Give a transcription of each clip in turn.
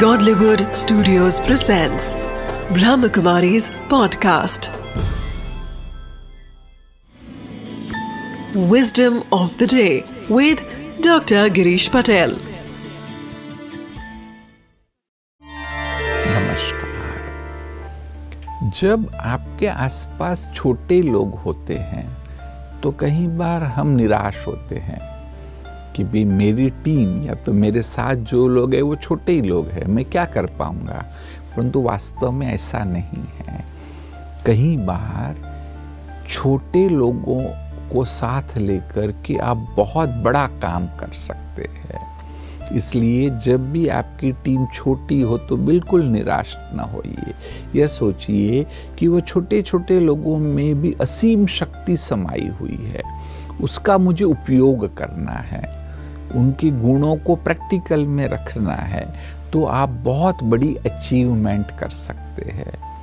Godlywood Studios presents Brahmakumari's podcast. Wisdom of the day with Dr. Girish Patel. नमस्कार जब आपके आसपास छोटे लोग होते हैं तो कई बार हम निराश होते हैं कि भी मेरी टीम या तो मेरे साथ जो लोग हैं, वो छोटे ही लोग हैं, मैं क्या कर पाऊँगा? परंतु वास्तव में ऐसा नहीं है। कई बार छोटे लोगों को साथ लेकर के आप बहुत बड़ा काम कर सकते हैं। इसलिए जब भी आपकी टीम छोटी हो तो बिल्कुल निराश न होइए। यह सोचिए कि वो छोटे छोटे लोगों में भी असीम शक्ति समाई हुई है। उसका मुझे उपयोग करना है। उनके गुणों को प्रैक्टिकल में रखना है तो आप बहुत बड़ी अचीवमेंट कर सकते हैं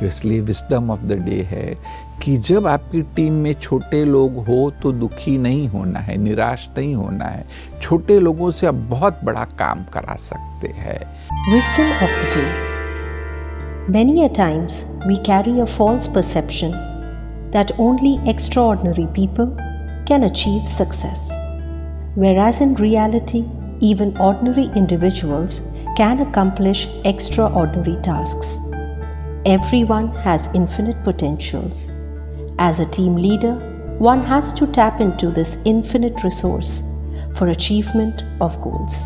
तो इसलिए विस्डम ऑफ़ द डे है कि जब आपकी टीम में छोटे लोग हो तो दुखी नहीं होना है, निराश नहीं होना है छोटे लोगों से आप बहुत बड़ा काम करा सकते हैं Wisdom of the day. Many a times we carry a false perception that only extraordinary people can achieve success. Whereas in reality, even ordinary individuals can accomplish extraordinary tasks. Everyone has infinite potentials. As a team leader, one has to tap into this infinite resource for achievement of goals.